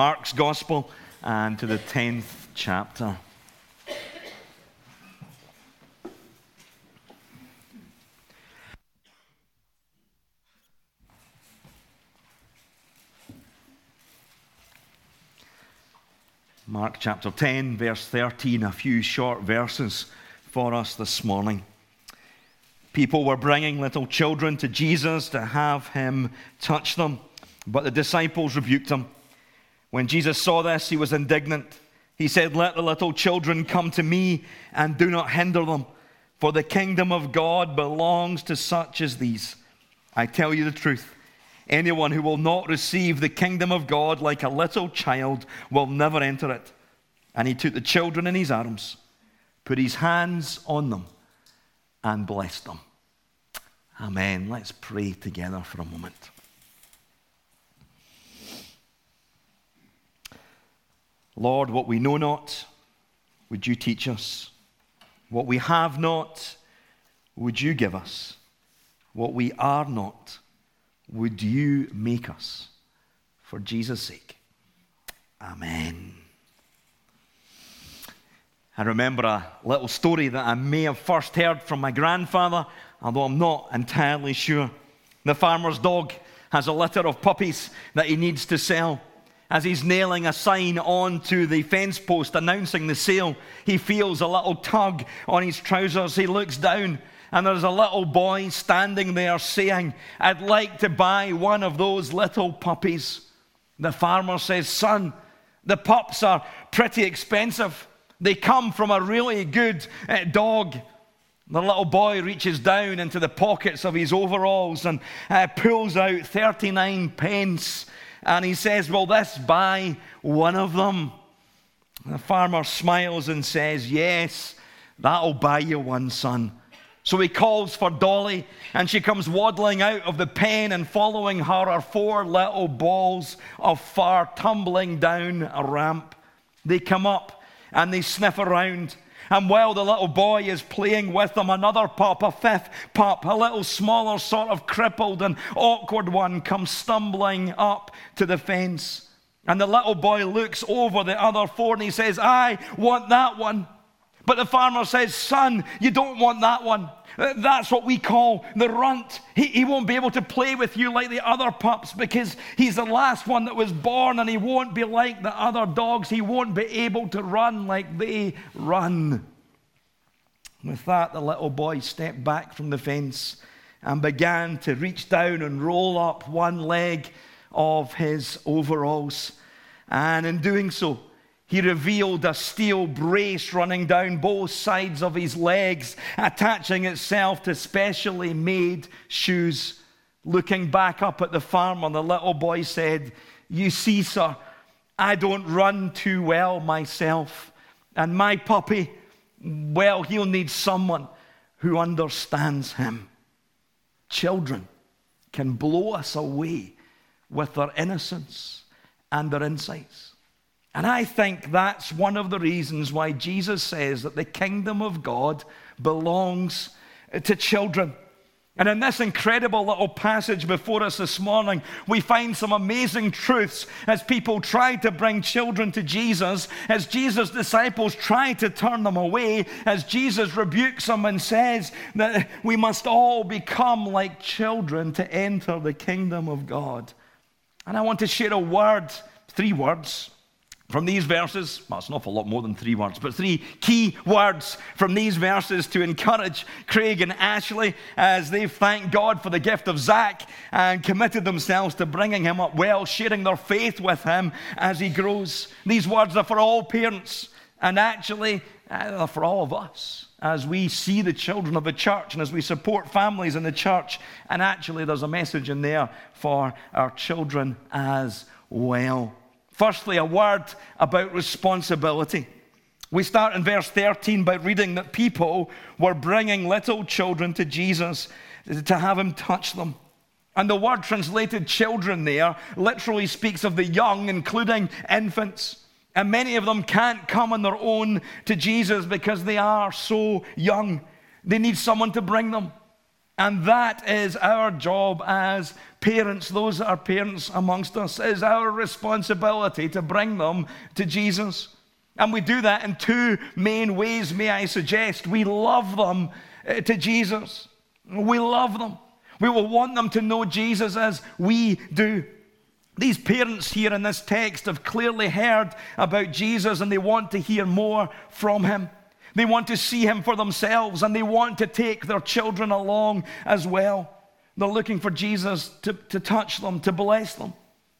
Mark's Gospel and to the 10th chapter. Mark chapter 10, verse 13, a few short verses for us this morning. People were bringing little children to Jesus to have him touch them, but the disciples rebuked him. When Jesus saw this, he was indignant. He said, Let the little children come to me and do not hinder them, for the kingdom of God belongs to such as these. I tell you the truth. Anyone who will not receive the kingdom of God like a little child will never enter it. And he took the children in his arms, put his hands on them, and blessed them. Amen. Let's pray together for a moment. Lord, what we know not, would you teach us? What we have not, would you give us? What we are not, would you make us? For Jesus' sake. Amen. I remember a little story that I may have first heard from my grandfather, although I'm not entirely sure. The farmer's dog has a litter of puppies that he needs to sell. As he's nailing a sign onto the fence post announcing the sale, he feels a little tug on his trousers. He looks down, and there's a little boy standing there saying, I'd like to buy one of those little puppies. The farmer says, Son, the pups are pretty expensive. They come from a really good uh, dog. The little boy reaches down into the pockets of his overalls and uh, pulls out 39 pence and he says, Will this buy one of them? The farmer smiles and says, Yes, that'll buy you one, son. So he calls for Dolly, and she comes waddling out of the pen, and following her are four little balls of fur tumbling down a ramp. They come up and they sniff around. And while the little boy is playing with them, another pup, a fifth pup, a little smaller, sort of crippled and awkward one, comes stumbling up to the fence. And the little boy looks over the other four and he says, I want that one. But the farmer says, Son, you don't want that one. That's what we call the runt. He, he won't be able to play with you like the other pups because he's the last one that was born and he won't be like the other dogs. He won't be able to run like they run. With that, the little boy stepped back from the fence and began to reach down and roll up one leg of his overalls. And in doing so, he revealed a steel brace running down both sides of his legs, attaching itself to specially made shoes. Looking back up at the farmer, the little boy said, You see, sir, I don't run too well myself. And my puppy, well, he'll need someone who understands him. Children can blow us away with their innocence and their insights. And I think that's one of the reasons why Jesus says that the kingdom of God belongs to children. And in this incredible little passage before us this morning, we find some amazing truths as people try to bring children to Jesus, as Jesus' disciples try to turn them away, as Jesus rebukes them and says that we must all become like children to enter the kingdom of God. And I want to share a word, three words from these verses, well, it's an awful lot more than three words, but three key words from these verses to encourage Craig and Ashley as they thank God for the gift of Zach and committed themselves to bringing him up well, sharing their faith with him as he grows. These words are for all parents and actually uh, for all of us as we see the children of the church and as we support families in the church. And actually, there's a message in there for our children as well. Firstly, a word about responsibility. We start in verse 13 by reading that people were bringing little children to Jesus to have him touch them. And the word translated children there literally speaks of the young, including infants. And many of them can't come on their own to Jesus because they are so young. They need someone to bring them. And that is our job as parents, those that are parents amongst us, is our responsibility to bring them to Jesus. And we do that in two main ways, may I suggest. We love them uh, to Jesus. We love them. We will want them to know Jesus as we do. These parents here in this text have clearly heard about Jesus and they want to hear more from him. They want to see him for themselves and they want to take their children along as well. They're looking for Jesus to, to touch them, to bless them.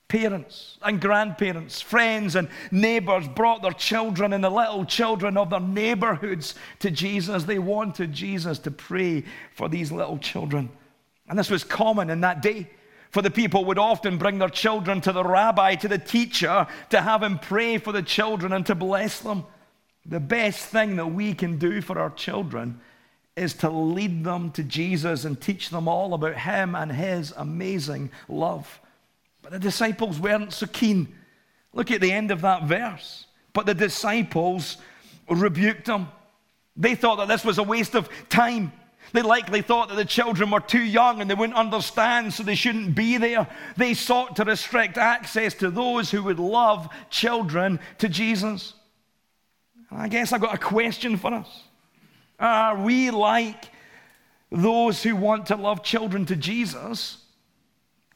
Parents and grandparents, friends and neighbors brought their children and the little children of their neighborhoods to Jesus. They wanted Jesus to pray for these little children. And this was common in that day. For the people would often bring their children to the rabbi, to the teacher, to have him pray for the children and to bless them. The best thing that we can do for our children is to lead them to Jesus and teach them all about him and his amazing love. But the disciples weren't so keen. Look at the end of that verse. But the disciples rebuked them. They thought that this was a waste of time. They likely thought that the children were too young and they wouldn't understand, so they shouldn't be there. They sought to restrict access to those who would love children to Jesus. I guess I've got a question for us. Are we like those who want to love children to Jesus?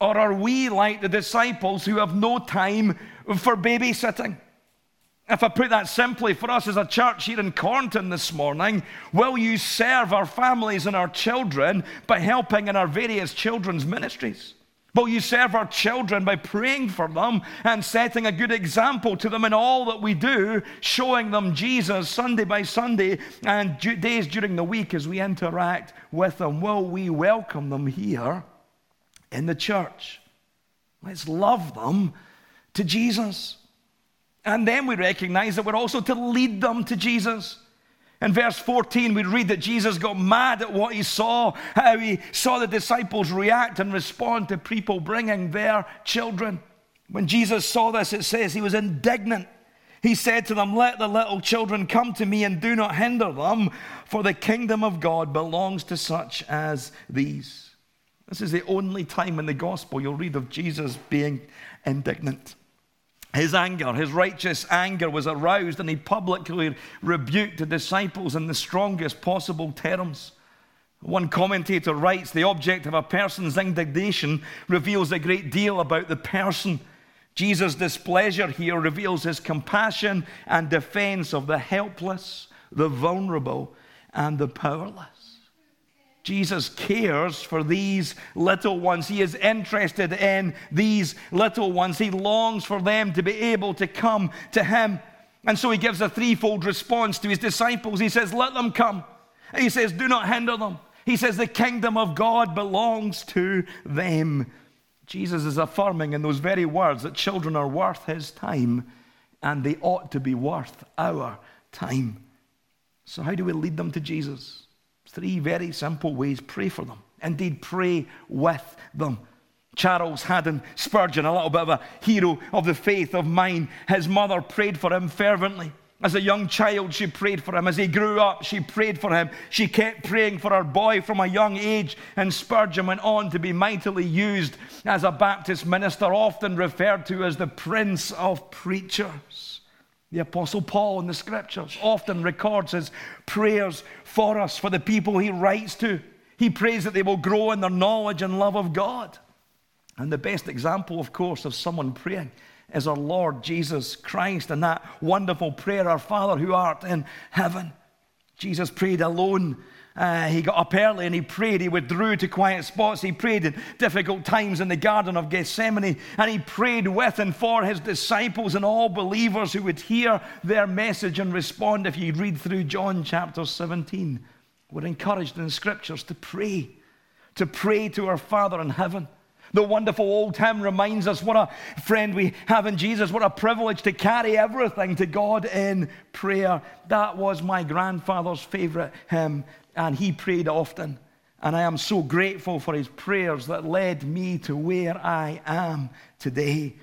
Or are we like the disciples who have no time for babysitting? If I put that simply, for us as a church here in Cornton this morning, will you serve our families and our children by helping in our various children's ministries? Will you serve our children by praying for them and setting a good example to them in all that we do, showing them Jesus Sunday by Sunday and days during the week as we interact with them? Will we welcome them here in the church? Let's love them to Jesus. And then we recognize that we're also to lead them to Jesus. In verse 14, we read that Jesus got mad at what he saw, how he saw the disciples react and respond to people bringing their children. When Jesus saw this, it says he was indignant. He said to them, Let the little children come to me and do not hinder them, for the kingdom of God belongs to such as these. This is the only time in the gospel you'll read of Jesus being indignant. His anger, his righteous anger was aroused, and he publicly rebuked the disciples in the strongest possible terms. One commentator writes The object of a person's indignation reveals a great deal about the person. Jesus' displeasure here reveals his compassion and defense of the helpless, the vulnerable, and the powerless. Jesus cares for these little ones. He is interested in these little ones. He longs for them to be able to come to Him. And so He gives a threefold response to His disciples. He says, Let them come. He says, Do not hinder them. He says, The kingdom of God belongs to them. Jesus is affirming in those very words that children are worth His time and they ought to be worth our time. So, how do we lead them to Jesus? Three very simple ways. Pray for them. Indeed, pray with them. Charles Haddon Spurgeon, a little bit of a hero of the faith of mine, his mother prayed for him fervently. As a young child, she prayed for him. As he grew up, she prayed for him. She kept praying for her boy from a young age, and Spurgeon went on to be mightily used as a Baptist minister, often referred to as the Prince of Preachers. The Apostle Paul in the scriptures often records his prayers for us, for the people he writes to. He prays that they will grow in their knowledge and love of God. And the best example, of course, of someone praying is our Lord Jesus Christ and that wonderful prayer, Our Father who art in heaven. Jesus prayed alone uh, he got up early and he prayed. He withdrew to quiet spots. He prayed in difficult times in the Garden of Gethsemane. And he prayed with and for his disciples and all believers who would hear their message and respond. If you read through John chapter 17, we're encouraged in the scriptures to pray, to pray to our Father in heaven. The wonderful old hymn reminds us what a friend we have in Jesus, what a privilege to carry everything to God in prayer. That was my grandfather's favorite hymn and he prayed often. And I am so grateful for his prayers that led me to where I am today.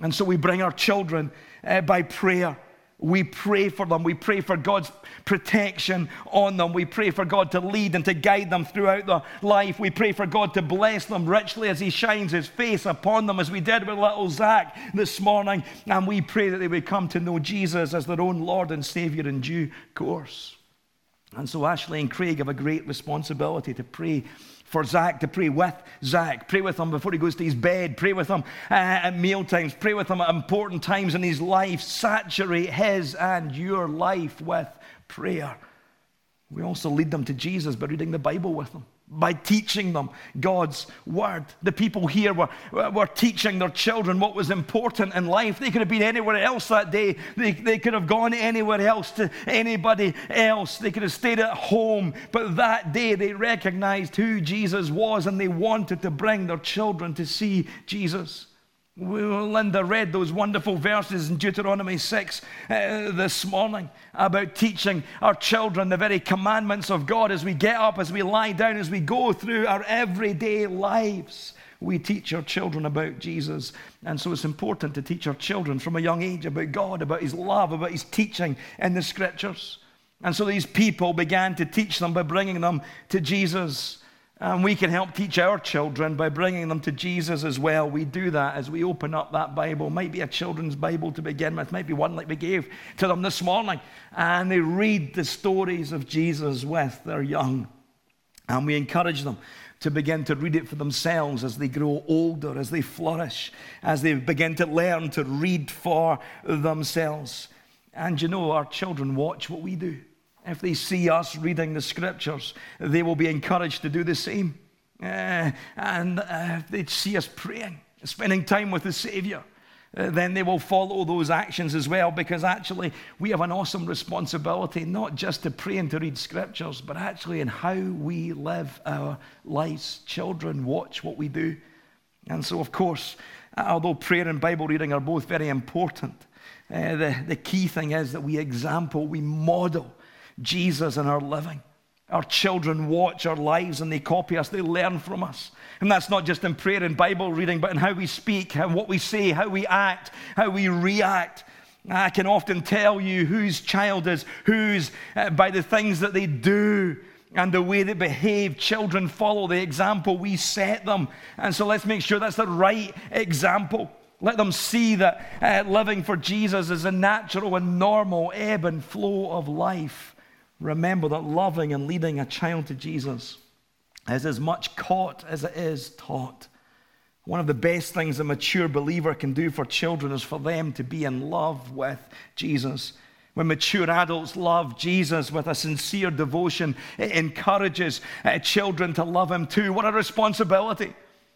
And so we bring our children uh, by prayer. We pray for them. We pray for God's protection on them. We pray for God to lead and to guide them throughout their life. We pray for God to bless them richly as He shines His face upon them, as we did with little Zach this morning. And we pray that they would come to know Jesus as their own Lord and Savior in due course. And so Ashley and Craig have a great responsibility to pray for Zach to pray with Zach. Pray with him before he goes to his bed. Pray with him uh, at meal times. Pray with him at important times in his life. Saturate his and your life with prayer. We also lead them to Jesus by reading the Bible with them by teaching them God's word. The people here were, were teaching their children what was important in life. They could have been anywhere else that day, they, they could have gone anywhere else to anybody else. They could have stayed at home. But that day they recognized who Jesus was and they wanted to bring their children to see Jesus. Linda read those wonderful verses in Deuteronomy 6 uh, this morning about teaching our children the very commandments of God as we get up, as we lie down, as we go through our everyday lives. We teach our children about Jesus. And so it's important to teach our children from a young age about God, about His love, about His teaching in the scriptures. And so these people began to teach them by bringing them to Jesus. And we can help teach our children by bringing them to Jesus as well. We do that as we open up that Bible. Might be a children's Bible to begin with, might be one like we gave to them this morning. And they read the stories of Jesus with their young. And we encourage them to begin to read it for themselves as they grow older, as they flourish, as they begin to learn to read for themselves. And you know, our children watch what we do. If they see us reading the scriptures, they will be encouraged to do the same. Uh, and uh, they see us praying, spending time with the Savior, uh, then they will follow those actions as well because actually we have an awesome responsibility not just to pray and to read scriptures, but actually in how we live our lives. Children watch what we do. And so, of course, although prayer and Bible reading are both very important, uh, the, the key thing is that we example, we model Jesus in our living. Our children watch our lives and they copy us, they learn from us. And that's not just in prayer and Bible reading, but in how we speak, how, what we say, how we act, how we react. I can often tell you whose child is whose uh, by the things that they do and the way they behave. Children follow the example we set them. And so let's make sure that's the right example. Let them see that uh, living for Jesus is a natural and normal ebb and flow of life remember that loving and leading a child to Jesus is as much caught as it is taught. One of the best things a mature believer can do for children is for them to be in love with Jesus. When mature adults love Jesus with a sincere devotion, it encourages uh, children to love him too. What a responsibility!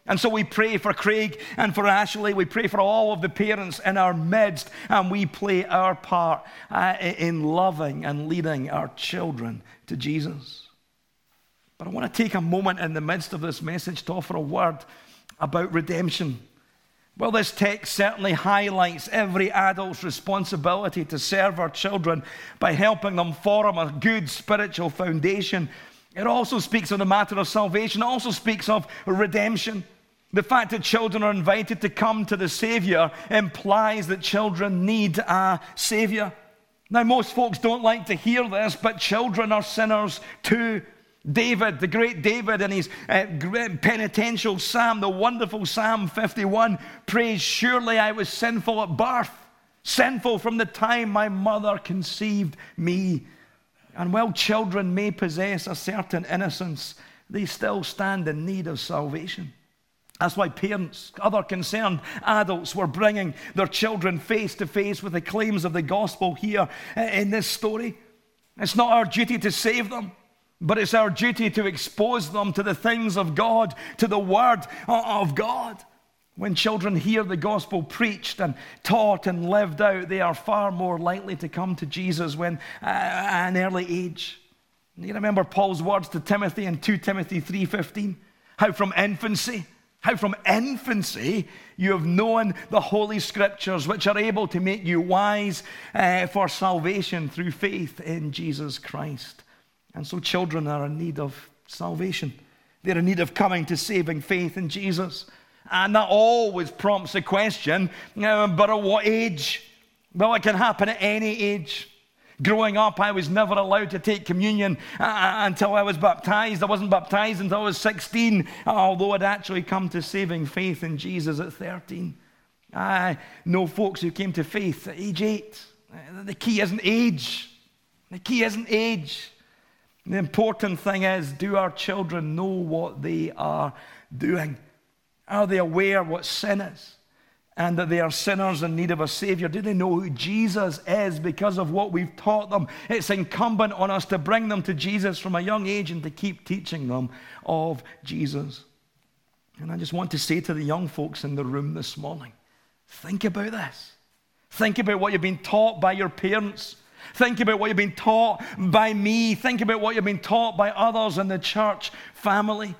And so we pray for Craig and for Ashley. We pray for all of the parents in our midst, and we play our part uh, in loving and leading our children to Jesus. But I want to take a moment in the midst of this message to offer a word about redemption. Well, this text certainly highlights every adult's responsibility to serve our children by helping them form a good spiritual foundation. It also speaks on the matter of salvation, it also speaks of redemption. The fact that children are invited to come to the Savior implies that children need a Savior. Now, most folks don't like to hear this, but children are sinners too. David, the great David, in his uh, penitential psalm, the wonderful Psalm 51, prays, Surely I was sinful at birth, sinful from the time my mother conceived me. And while children may possess a certain innocence, they still stand in need of salvation. That's why parents, other concerned adults, were bringing their children face to face with the claims of the gospel here in this story. It's not our duty to save them, but it's our duty to expose them to the things of God, to the Word of God. When children hear the gospel preached and taught and lived out, they are far more likely to come to Jesus when uh, at an early age. You remember Paul's words to Timothy in 2 Timothy 3:15, how from infancy how from infancy you have known the Holy Scriptures, which are able to make you wise uh, for salvation through faith in Jesus Christ. And so children are in need of salvation. They're in need of coming to saving faith in Jesus. And that always prompts the question uh, but at what age? Well, it can happen at any age. Growing up, I was never allowed to take communion uh, uh, until I was baptized. I wasn't baptized until I was 16, although I'd actually come to saving faith in Jesus at 13. I know folks who came to faith at age 8. Uh, the key isn't age. The key isn't age. The important thing is do our children know what they are doing? Are they aware what sin is? And that they are sinners in need of a Savior? Do they know who Jesus is because of what we've taught them? It's incumbent on us to bring them to Jesus from a young age and to keep teaching them of Jesus. And I just want to say to the young folks in the room this morning think about this. Think about what you've been taught by your parents. Think about what you've been taught by me. Think about what you've been taught by others in the church family.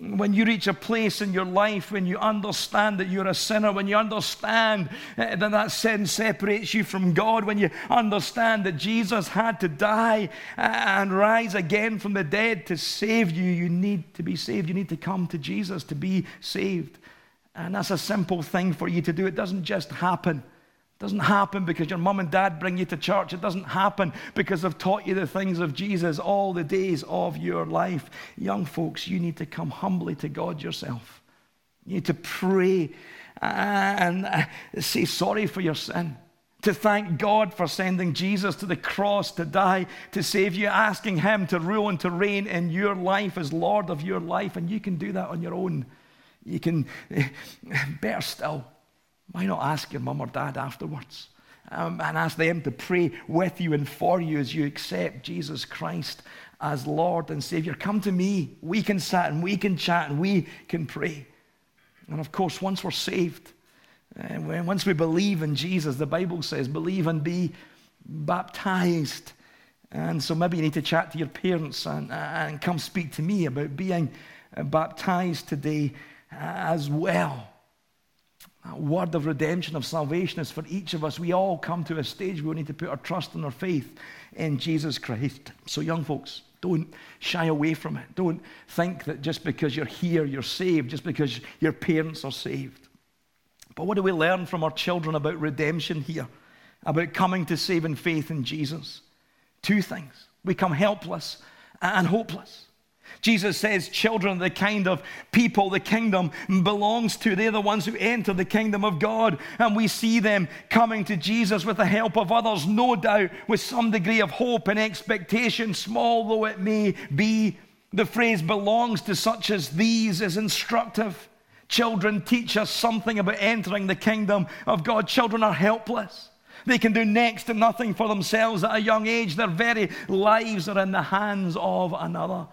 When you reach a place in your life when you understand that you're a sinner, when you understand eh, that that sin separates you from God, when you understand that Jesus had to die eh, and rise again from the dead to save you, you need to be saved. You need to come to Jesus to be saved. And that's a simple thing for you to do. It doesn't just happen. Doesn't happen because your mum and dad bring you to church. It doesn't happen because they've taught you the things of Jesus all the days of your life. Young folks, you need to come humbly to God yourself. You need to pray and uh, say sorry for your sin. To thank God for sending Jesus to the cross to die, to save you, asking Him to rule and to reign in your life as Lord of your life. And you can do that on your own. You can, better still, why not ask your mum or dad afterwards? Um, and ask them to pray with you and for you as you accept Jesus Christ as Lord and Savior. Come to me. We can sit and we can chat and we can pray. And of course, once we're saved, uh, once we believe in Jesus, the Bible says, believe and be baptized. And so maybe you need to chat to your parents and, and come speak to me about being baptized today as well. That word of redemption, of salvation is for each of us. We all come to a stage where we need to put our trust and our faith in Jesus Christ. So, young folks, don't shy away from it. Don't think that just because you're here, you're saved, just because your parents are saved. But what do we learn from our children about redemption here? About coming to saving faith in Jesus? Two things. We come helpless and hopeless. Jesus says, Children, the kind of people the kingdom belongs to. They're the ones who enter the kingdom of God. And we see them coming to Jesus with the help of others, no doubt, with some degree of hope and expectation, small though it may be. The phrase belongs to such as these is instructive. Children teach us something about entering the kingdom of God. Children are helpless. They can do next to nothing for themselves at a young age. Their very lives are in the hands of another.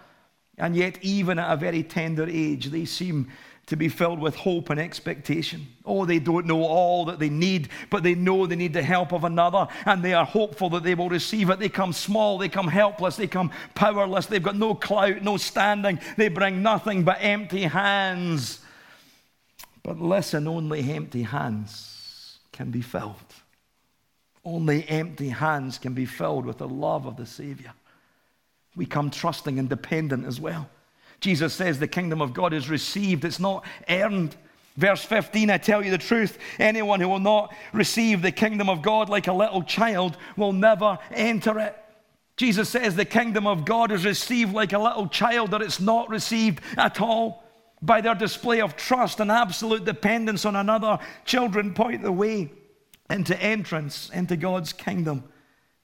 And yet, even at a very tender age, they seem to be filled with hope and expectation. Oh, they don't know all that they need, but they know they need the help of another, and they are hopeful that they will receive it. They come small, they come helpless, they come powerless, they've got no clout, no standing, they bring nothing but empty hands. But listen, only empty hands can be filled. Only empty hands can be filled with the love of the Savior we come trusting and dependent as well. Jesus says the kingdom of God is received, it's not earned. Verse 15, I tell you the truth, anyone who will not receive the kingdom of God like a little child will never enter it. Jesus says the kingdom of God is received like a little child, that it's not received at all. By their display of trust and absolute dependence on another, children point the way into entrance into God's kingdom.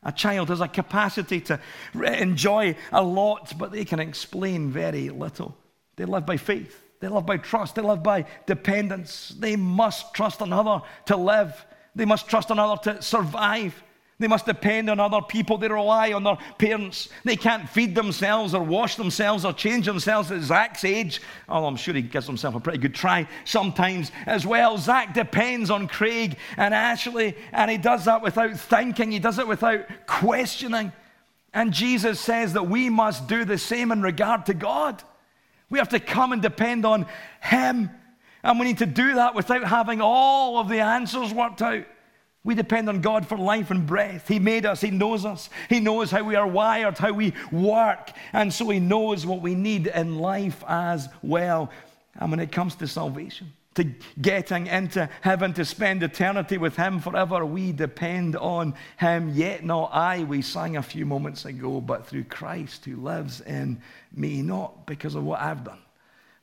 A child has a capacity to enjoy a lot, but they can explain very little. They live by faith, they live by trust, they live by dependence. They must trust another to live, they must trust another to survive. They must depend on other people. They rely on their parents. They can't feed themselves or wash themselves or change themselves at Zach's age. Oh, I'm sure he gives himself a pretty good try sometimes as well. Zach depends on Craig and Ashley, and he does that without thinking, he does it without questioning. And Jesus says that we must do the same in regard to God. We have to come and depend on Him. And we need to do that without having all of the answers worked out. We depend on God for life and breath. He made us, He knows us, He knows how we are wired, how we work, and so He knows what we need in life as well. And when it comes to salvation, to getting into heaven to spend eternity with Him forever. We depend on Him, yet not I, we sang a few moments ago, but through Christ who lives in me, not because of what I've done,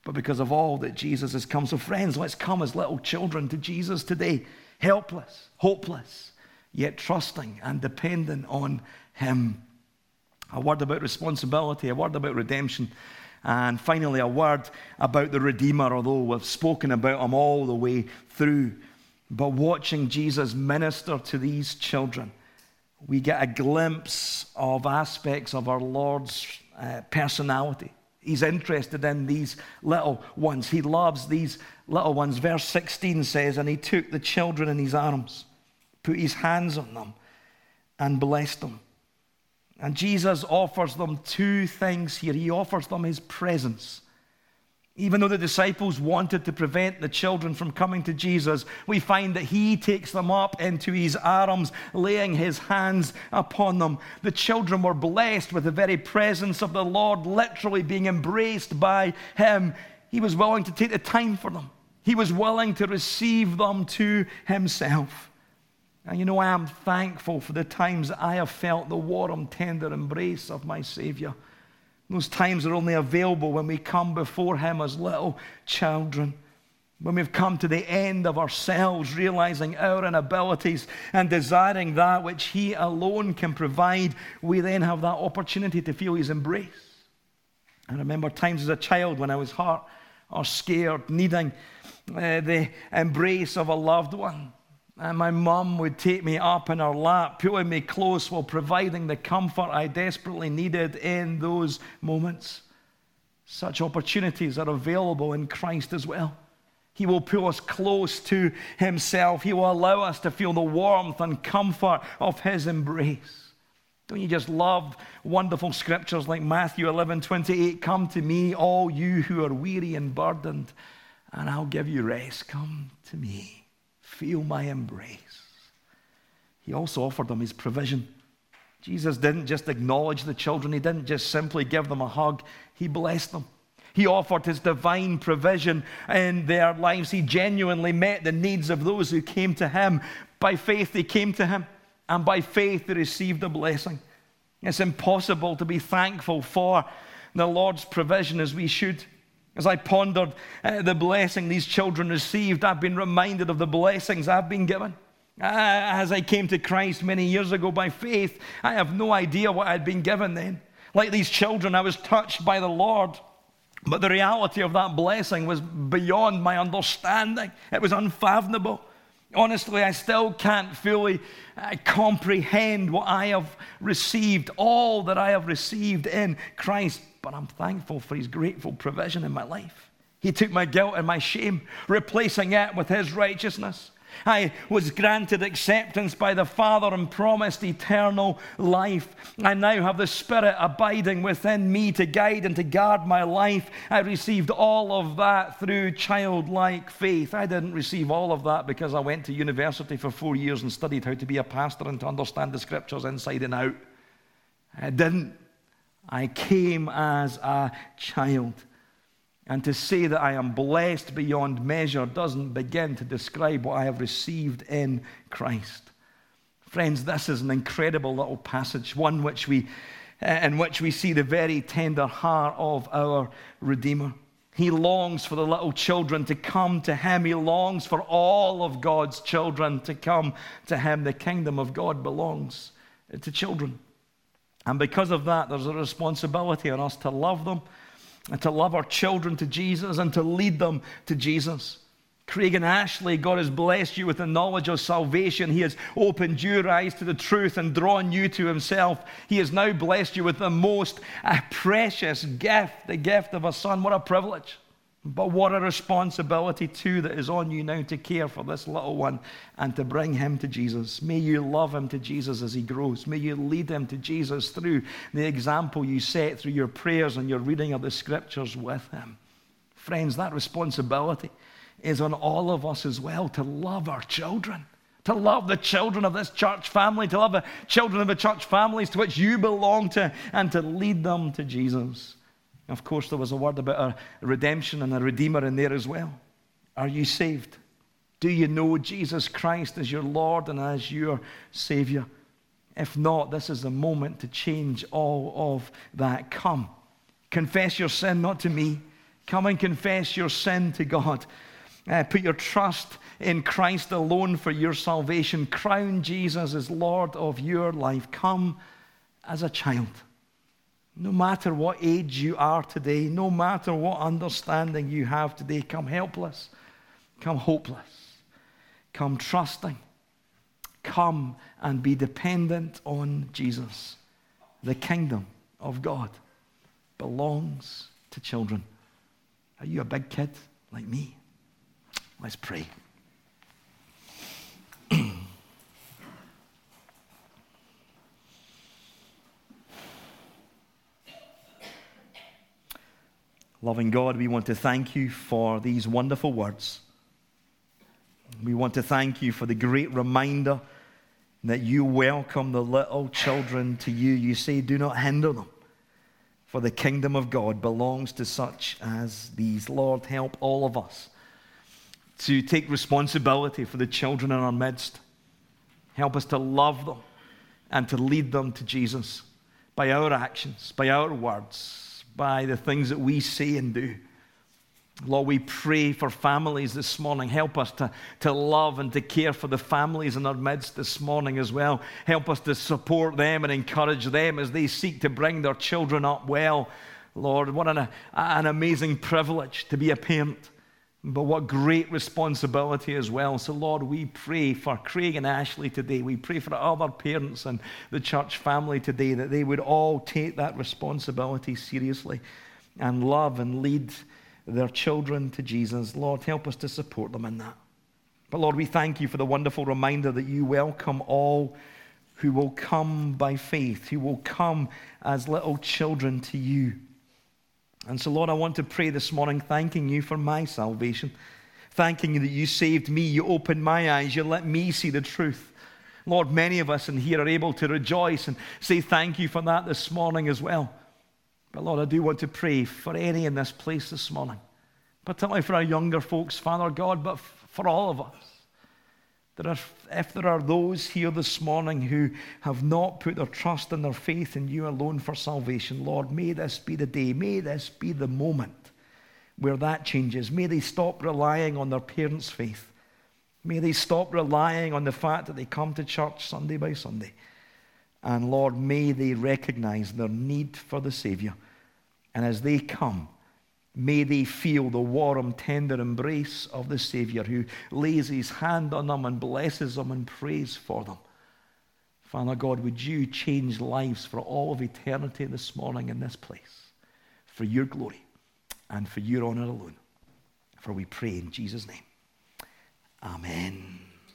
but because of all that Jesus has come. So, friends, let's come as little children to Jesus today, helpless, hopeless, yet trusting and dependent on Him. A word about responsibility, a word about redemption. And finally, a word about the Redeemer, although we've spoken about him all the way through. But watching Jesus minister to these children, we get a glimpse of aspects of our Lord's uh, personality. He's interested in these little ones. He loves these little ones. Verse 16 says, And he took the children in his arms, put his hands on them, and blessed them. And Jesus offers them two things here. He offers them his presence. Even though the disciples wanted to prevent the children from coming to Jesus, we find that he takes them up into his arms, laying his hands upon them. The children were blessed with the very presence of the Lord, literally being embraced by him. He was willing to take the time for them, he was willing to receive them to himself. And you know, I am thankful for the times I have felt the warm, tender embrace of my Savior. Those times are only available when we come before Him as little children. When we've come to the end of ourselves, realizing our inabilities and desiring that which He alone can provide, we then have that opportunity to feel His embrace. I remember times as a child when I was hurt or scared, needing uh, the embrace of a loved one. And my mum would take me up in her lap, pulling me close while providing the comfort I desperately needed in those moments. Such opportunities are available in Christ as well. He will pull us close to Himself. He will allow us to feel the warmth and comfort of His embrace. Don't you just love wonderful scriptures like Matthew 11 28? Come to me, all you who are weary and burdened, and I'll give you rest. Come to me. Feel my embrace. He also offered them his provision. Jesus didn't just acknowledge the children, he didn't just simply give them a hug, he blessed them. He offered his divine provision in their lives. He genuinely met the needs of those who came to him. By faith, they came to him, and by faith, they received a blessing. It's impossible to be thankful for the Lord's provision as we should. As I pondered uh, the blessing these children received, I've been reminded of the blessings I've been given. Uh, as I came to Christ many years ago by faith, I have no idea what I'd been given then. Like these children, I was touched by the Lord. But the reality of that blessing was beyond my understanding, it was unfathomable. Honestly, I still can't fully uh, comprehend what I have received, all that I have received in Christ but I'm thankful for his grateful provision in my life. He took my guilt and my shame, replacing it with his righteousness. I was granted acceptance by the Father and promised eternal life. I now have the Spirit abiding within me to guide and to guard my life. I received all of that through childlike faith. I didn't receive all of that because I went to university for four years and studied how to be a pastor and to understand the scriptures inside and out. I didn't. I came as a child. And to say that I am blessed beyond measure doesn't begin to describe what I have received in Christ. Friends, this is an incredible little passage, one which we, eh, in which we see the very tender heart of our Redeemer. He longs for the little children to come to him. He longs for all of God's children to come to him. The kingdom of God belongs to children. And because of that, there's a responsibility on us to love them and to love our children to Jesus and to lead them to Jesus. Craig and Ashley, God has blessed you with the knowledge of salvation. He has opened your eyes to the truth and drawn you to Himself. He has now blessed you with the most uh, precious gift, the gift of a son. What a privilege. But what a responsibility, too, that is on you now to care for this little one and to bring him to Jesus. May you love him to Jesus as he grows. May you lead him to Jesus through the example you set through your prayers and your reading of the scriptures with him. Friends, that responsibility is on all of us as well to love our children to love the children of this church family, to love the children of the church families to which you belong to, and to lead them to Jesus. Of course, there was a word about a redemption and a redeemer in there as well. Are you saved? Do you know Jesus Christ as your Lord and as your Savior? If not, this is the moment to change all of that. Come, confess your sin, not to me. Come and confess your sin to God. Uh, put your trust in Christ alone for your salvation. Crown Jesus as Lord of your life. Come as a child. No matter what age you are today, no matter what understanding you have today, come helpless, come hopeless, come trusting, come and be dependent on Jesus. The kingdom of God belongs to children. Are you a big kid like me? Let's pray. Loving God, we want to thank you for these wonderful words. We want to thank you for the great reminder that you welcome the little children to you. You say, Do not hinder them, for the kingdom of God belongs to such as these. Lord, help all of us to take responsibility for the children in our midst. Help us to love them and to lead them to Jesus by our actions, by our words, by the things that we say and do. Lord, we pray for families this morning. Help us to, to love and to care for the families in our midst this morning as well. Help us to support them and encourage them as they seek to bring their children up well. Lord, what an, an amazing privilege to be a parent. But what great responsibility as well. So, Lord, we pray for Craig and Ashley today. We pray for other parents and the church family today that they would all take that responsibility seriously and love and lead their children to Jesus. Lord, help us to support them in that. But, Lord, we thank you for the wonderful reminder that you welcome all who will come by faith, who will come as little children to you. And so, Lord, I want to pray this morning thanking you for my salvation, thanking you that you saved me, you opened my eyes, you let me see the truth. Lord, many of us in here are able to rejoice and say thank you for that this morning as well. But Lord, I do want to pray for any in this place this morning, particularly for our younger folks, Father God, but for all of us. There are, if there are those here this morning who have not put their trust and their faith in you alone for salvation, Lord, may this be the day, may this be the moment where that changes. May they stop relying on their parents' faith. May they stop relying on the fact that they come to church Sunday by Sunday. And Lord, may they recognize their need for the Savior. And as they come, May they feel the warm, tender embrace of the Savior who lays his hand on them and blesses them and prays for them. Father God, would you change lives for all of eternity this morning in this place for your glory and for your honor alone? For we pray in Jesus' name. Amen.